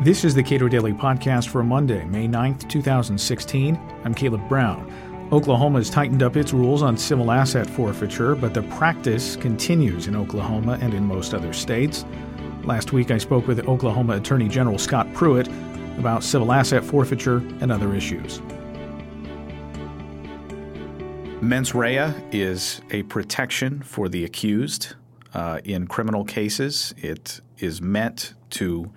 This is the Cato Daily Podcast for Monday, May 9th, 2016. I'm Caleb Brown. Oklahoma has tightened up its rules on civil asset forfeiture, but the practice continues in Oklahoma and in most other states. Last week, I spoke with Oklahoma Attorney General Scott Pruitt about civil asset forfeiture and other issues. Mens rea is a protection for the accused uh, in criminal cases. It is meant to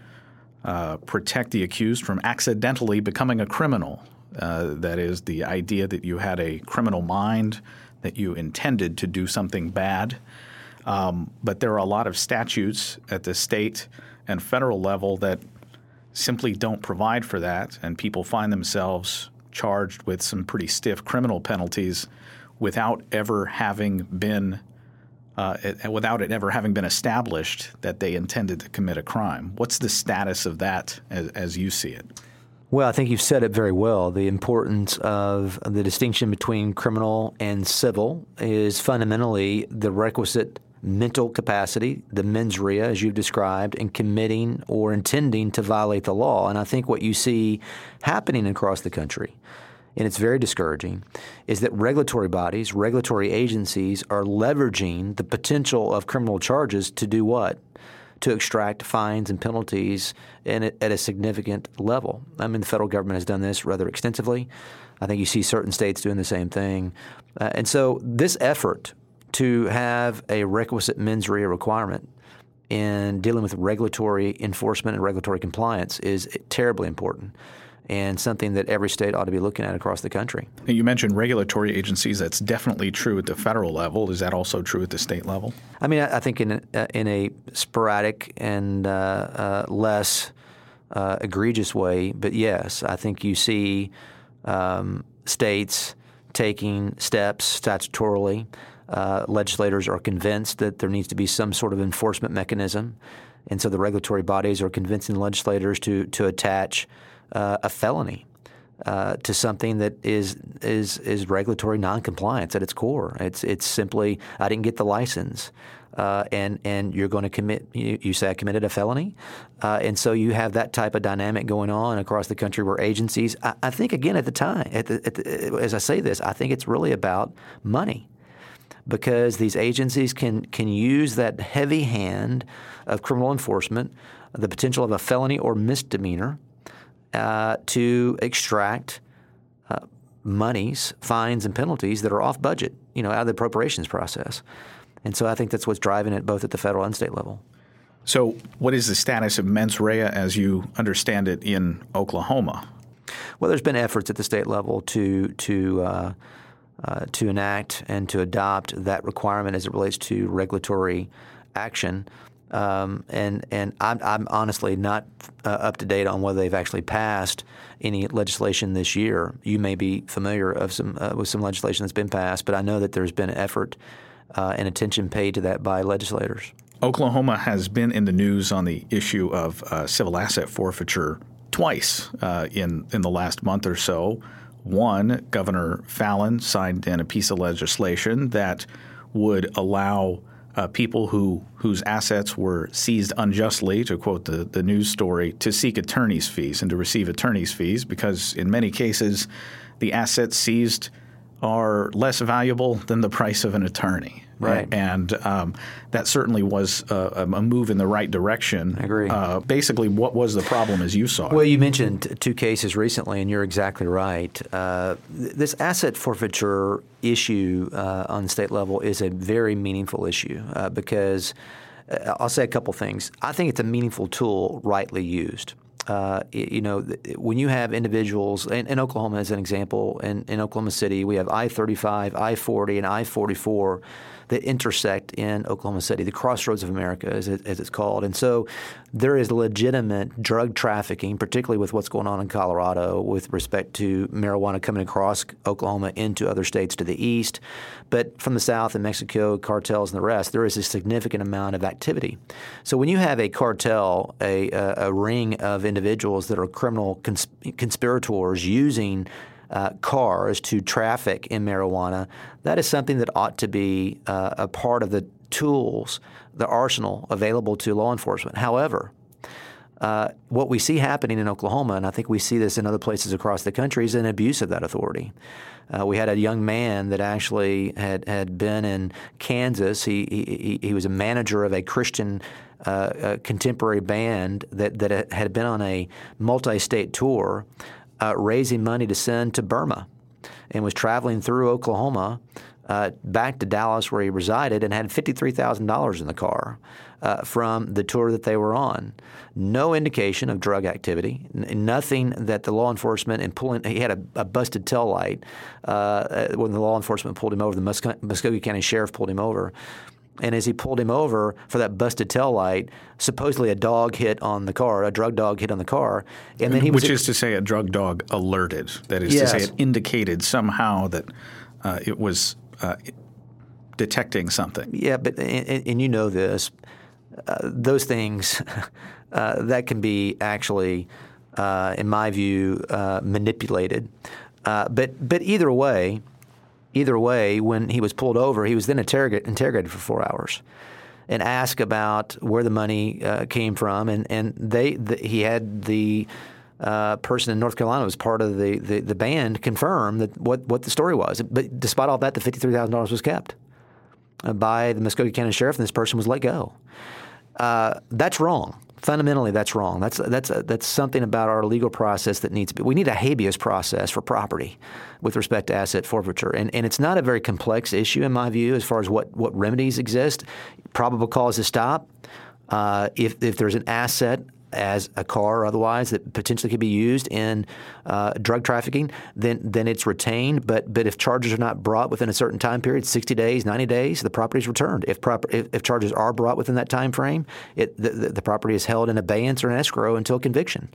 uh, protect the accused from accidentally becoming a criminal. Uh, that is, the idea that you had a criminal mind, that you intended to do something bad. Um, but there are a lot of statutes at the state and federal level that simply don't provide for that, and people find themselves charged with some pretty stiff criminal penalties without ever having been uh, it, without it ever having been established that they intended to commit a crime. What's the status of that as, as you see it? Well, I think you've said it very well. The importance of the distinction between criminal and civil is fundamentally the requisite mental capacity, the mens rea, as you've described, in committing or intending to violate the law. And I think what you see happening across the country and it's very discouraging, is that regulatory bodies, regulatory agencies are leveraging the potential of criminal charges to do what? To extract fines and penalties at a significant level. I mean, the federal government has done this rather extensively. I think you see certain states doing the same thing. Uh, and so, this effort to have a requisite mens rea requirement in dealing with regulatory enforcement and regulatory compliance is terribly important and something that every state ought to be looking at across the country. You mentioned regulatory agencies. That's definitely true at the federal level. Is that also true at the state level? I mean, I think in a, uh, in a sporadic and uh, uh, less uh, egregious way, but yes, I think you see um, states taking steps statutorily. Uh, legislators are convinced that there needs to be some sort of enforcement mechanism, and so the regulatory bodies are convincing legislators to to attach uh, a felony uh, to something that is is is regulatory noncompliance at its core. It's it's simply I didn't get the license. Uh, and and you're going to commit. You, you, say I committed a felony, uh, and so you have that type of dynamic going on across the country where agencies. I, I think again at the time, at the, at the, as I say this, I think it's really about money, because these agencies can can use that heavy hand of criminal enforcement, the potential of a felony or misdemeanor, uh, to extract uh, monies, fines, and penalties that are off budget, you know, out of the appropriations process. And so I think that's what's driving it both at the federal and state level. So, what is the status of mens rea as you understand it in Oklahoma? Well, there's been efforts at the state level to to uh, uh, to enact and to adopt that requirement as it relates to regulatory action. Um, and and I'm, I'm, honestly not uh, up to date on whether they've actually passed any legislation this year. You may be familiar of some uh, with some legislation that's been passed, but I know that there's been effort uh, and attention paid to that by legislators. Oklahoma has been in the news on the issue of uh, civil asset forfeiture twice uh, in in the last month or so. One, Governor Fallin signed in a piece of legislation that would allow uh, people who whose assets were seized unjustly, to quote the, the news story, to seek attorney's fees and to receive attorney's fees because in many cases the assets seized are less valuable than the price of an attorney. Right. And um, that certainly was a, a, move in the right direction. I agree. Uh, basically, what was the problem as you saw it? Well, you mentioned two cases recently, and you're exactly right. Uh, this asset forfeiture issue uh, on the state level is a very meaningful issue uh, because uh, I'll say a couple things. I think it's a meaningful tool rightly used. Uh, you know, when you have individuals, in, in Oklahoma as an example, in, in Oklahoma City, we have I 35, I 40, and I 44 that intersect in Oklahoma City, the crossroads of America, as, it, as, it's called. And so there is legitimate drug trafficking, particularly with what's going on in Colorado with respect to marijuana coming across Oklahoma into other states to the east. But from the south in Mexico, cartels and the rest, there is a significant amount of activity. So when you have a cartel, a, a, a ring of individuals that are criminal cons- conspirators using uh, cars to traffic in marijuana, that is something that ought to be uh, a part of the tools, the arsenal available to law enforcement. However, uh, what we see happening in Oklahoma, and I think we see this in other places across the country, is an abuse of that authority. Uh, we had a young man that actually had, had been in Kansas. He, he, he was a manager of a Christian uh, a contemporary band that, that had been on a multi state tour uh, raising money to send to Burma and was traveling through Oklahoma uh, back to Dallas where he resided and had $53,000 in the car uh, from the tour that they were on. No indication of drug activity, n- nothing that the law enforcement and pulling, he had a, a busted tail light uh, when the law enforcement pulled him over, the Muskogee County Sheriff pulled him over. And as he pulled him over for that busted tail light, supposedly a dog hit on the car, a drug dog hit on the car, and then he which was, is to say a drug dog alerted. That is yes. to say it indicated somehow that uh, it was uh, detecting something. Yeah, but and, and you know this, uh, those things uh, that can be actually, uh, in my view, uh, manipulated. but but either way either way, when he was pulled over, he was then interrogate, interrogated for four hours and asked about where the money uh, came from. And, and they the, he had the uh, person in North Carolina who was part of the, the, the, band confirm that what, what the story was. But despite all that, the $53,000 was kept uh, by the Muskogee County Sheriff, and this person was let go. Uh, that's wrong fundamentally that's wrong. That's that's that's something about our legal process that needs to be. We need a habeas process for property with respect to asset forfeiture, and and it's not a very complex issue in my view as far as what what remedies exist. Probable cause to stop. Uh, if if there's an asset as a car or otherwise that potentially could be used in uh, drug trafficking, then then it's retained. But but if charges are not brought within a certain time period, 60 days, 90 days, the property is returned. If, proper, if, if charges are brought within that time frame, it, the, the property is held in abeyance or in escrow until conviction.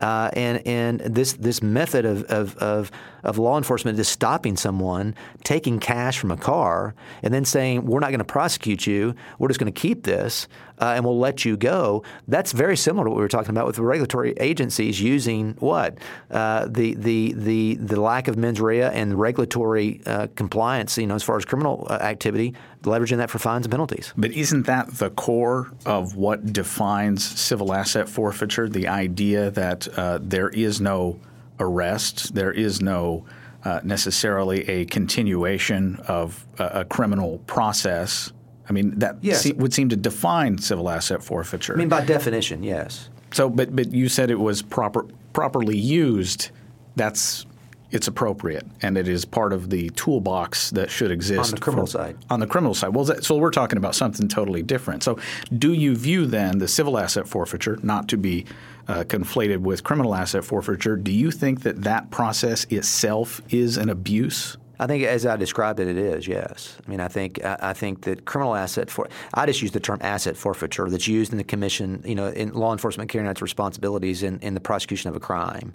Uh, and and this this method of, of, of, of, law enforcement is stopping someone taking cash from a car and then saying we're not going to prosecute you, we're just going to keep this uh, and we'll let you go. That's very similar to what we were talking about with regulatory agencies using what uh, the the the the lack of mens rea and regulatory uh, compliance, you know, as far as criminal uh, activity, leveraging that for fines and penalties. But isn't that the core of what defines civil asset forfeiture? The idea that uh, there is no arrest, there is no uh, necessarily a continuation of a, a criminal process. I mean, that yes. se- would seem to define civil asset forfeiture. I mean, by definition, yes. So, but but you said it was proper properly used. That's it's appropriate and it is part of the toolbox that should exist on the criminal for, side. On the criminal side, well, that, so we're talking about something totally different. So, do you view then the civil asset forfeiture not to be uh, conflated with criminal asset forfeiture? Do you think that that process itself is an abuse? I think, as I described it, it is. Yes. I mean, I think I think that criminal asset for I just use the term asset forfeiture that's used in the commission, you know, in law enforcement carrying out its responsibilities in, in the prosecution of a crime,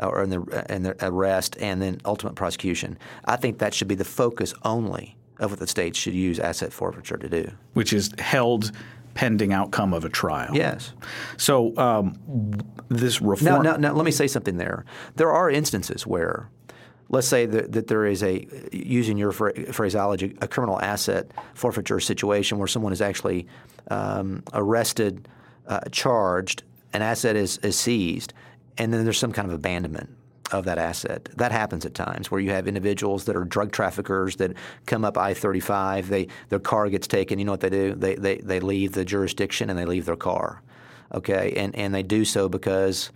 uh, or in the in the arrest and then ultimate prosecution. I think that should be the focus only of what the states should use asset forfeiture to do, which is held pending outcome of a trial. Yes. So um, this reform. Now, now, now, let me say something there. There are instances where let's say that, that there is a, using your phraseology, a criminal asset forfeiture situation where someone is actually um, arrested, uh, charged, an asset is, is seized, and then there's some kind of abandonment of that asset. That happens at times where you have individuals that are drug traffickers that come up I-35. They their car gets taken. You know what they do? They they they leave the jurisdiction and they leave their car. Okay, and and they do so because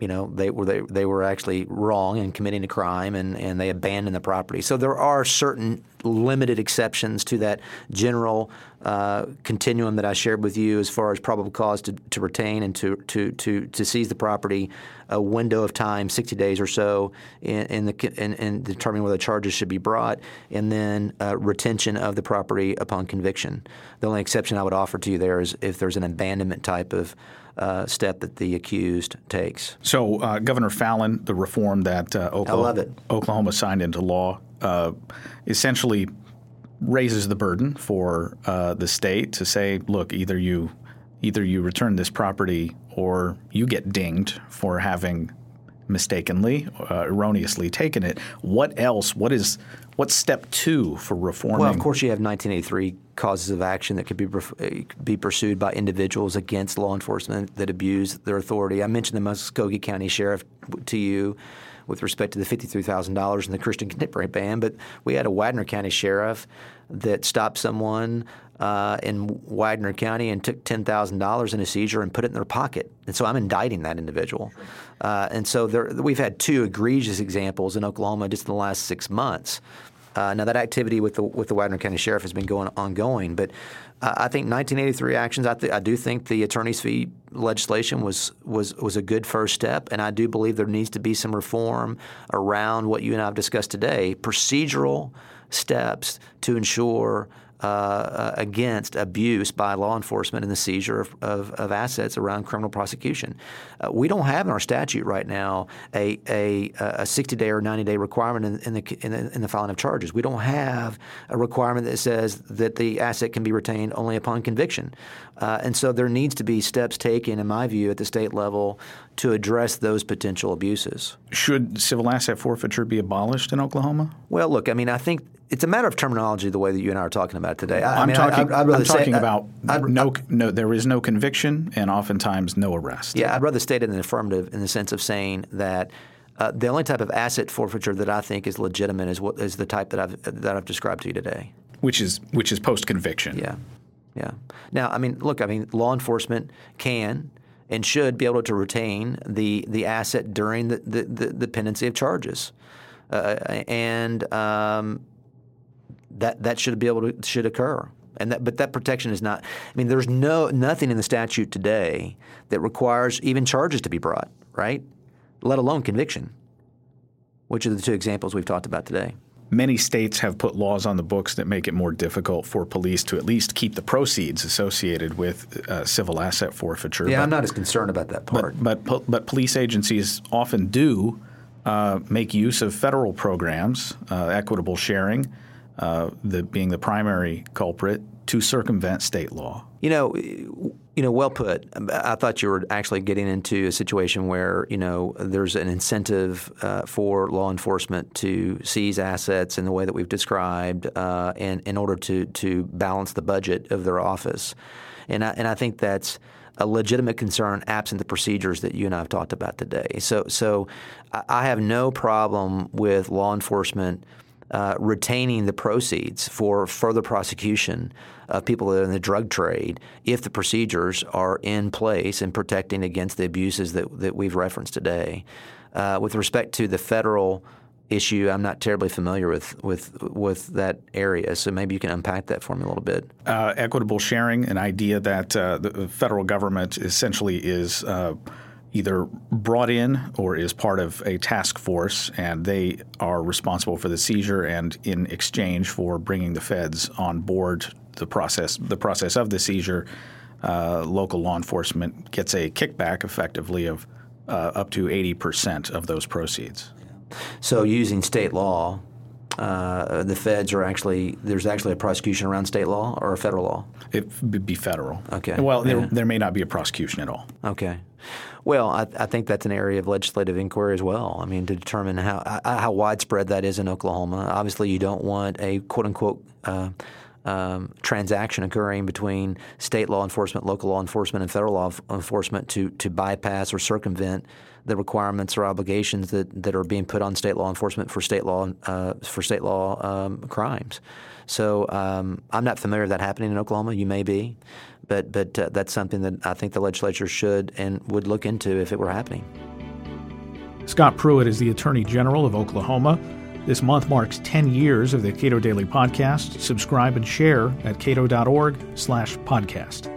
you know they were they, they were actually wrong in committing a crime and, and they abandoned the property. So there are certain limited exceptions to that general uh, continuum that I shared with you as far as probable cause to, to retain and to, to, to, to seize the property, a window of time, 60 days or so, in, in, the, in, in determining whether charges should be brought, and then uh, retention of the property upon conviction. The only exception I would offer to you there is if there's an abandonment type of uh, step that the accused takes. So, uh, Governor Fallin, the reform that uh, Oklahoma, Oklahoma, signed into law, uh, essentially raises the burden for uh, the state to say, look, either you either you return this property or you get dinged for having mistakenly, uh, erroneously taken it. What else? What is what's step two for reforming? Well, of course, you have 1983 causes of action that could be be pursued by individuals against law enforcement that abuse their authority. I mentioned the Muskogee County Sheriff to you with respect to the $53,000 in the Christian Contemporary ban, but we had a Widener County Sheriff that stopped someone uh, in Widener County and took $10,000 in a seizure and put it in their pocket. And so I'm indicting that individual. Uh, and so there, we've had two egregious examples in Oklahoma just in the last six months. Uh, now that activity with the with the Widener County Sheriff has been going ongoing, but I think 1983 actions. I, th- I, do think the attorney's fee legislation was was was a good first step, and I do believe there needs to be some reform around what you and I have discussed today: procedural steps to ensure uh, uh, against abuse by law enforcement and the seizure of, of, of assets around criminal prosecution. Uh, we don't have in our statute right now a, a, a 60 day or 90 day requirement in, in, the, in, the, in the filing of charges. We don't have a requirement that says that the asset can be retained only upon conviction. Uh, and so there needs to be steps taken, in my view, at the state level to address those potential abuses. Should civil asset forfeiture be abolished in Oklahoma? Well, look, I mean, I think it's a matter of terminology the way that you and I are talking about today. I, am mean, talking, I, am talking about I'd, no, no, there is no conviction and oftentimes no arrest. Yeah, I'd rather state it in the affirmative in the sense of saying that uh, the only type of asset forfeiture that I think is legitimate is what is the type that I've that I've described to you today. Which is which is post conviction. Yeah, yeah. Now, I mean, look, I mean, law enforcement can and should be able to retain the the asset during the the, the, the pendency of charges, uh, and um, that that should be able to should occur. And that, but that protection is not. I mean, there's no nothing in the statute today that requires even charges to be brought, right? Let alone conviction, which are the two examples we've talked about today. Many states have put laws on the books that make it more difficult for police to at least keep the proceeds associated with uh, civil asset forfeiture. Yeah, but, I'm not as concerned about that part. But but, but police agencies often do uh, make use of federal programs, uh, equitable sharing uh, the, being the primary culprit, to circumvent state law. You know, you know, well put. I thought you were actually getting into a situation where you know there's an incentive uh, for law enforcement to seize assets in the way that we've described, uh, in in order to to balance the budget of their office, and I, and I think that's a legitimate concern absent the procedures that you and I have talked about today. So so I have no problem with law enforcement uh, retaining the proceeds for further prosecution of people that are in the drug trade if the procedures are in place and protecting against the abuses that, that we've referenced today. Uh, with respect to the federal issue, I'm not terribly familiar with, with, with that area, so maybe you can unpack that for me a little bit. Uh, equitable sharing, an idea that uh, the federal government essentially is uh, either brought in or is part of a task force, and they are responsible for the seizure and in exchange for bringing the feds on board the process, the process of the seizure, uh, local law enforcement gets a kickback effectively of uh, up to 80% of those proceeds. So using state law, uh, the feds are actually there's actually a prosecution around state law or a federal law. It would be federal. Okay. Well, there, yeah. there may not be a prosecution at all. Okay. Well, I, I, think that's an area of legislative inquiry as well. I mean, to determine how uh, how widespread that is in Oklahoma. Obviously, you don't want a quote unquote uh, um, transaction occurring between state law enforcement, local law enforcement, and federal law enforcement to to bypass or circumvent the requirements or obligations that, that are being put on state law enforcement for state law uh, for state law um, crimes. So um, I'm not familiar with that happening in Oklahoma. You may be, but but uh, that's something that I think the legislature should and would look into if it were happening. Scott Pruitt is the Attorney General of Oklahoma. This month marks 10 years of the Cato Daily Podcast. Subscribe and share at cato.org slash podcast.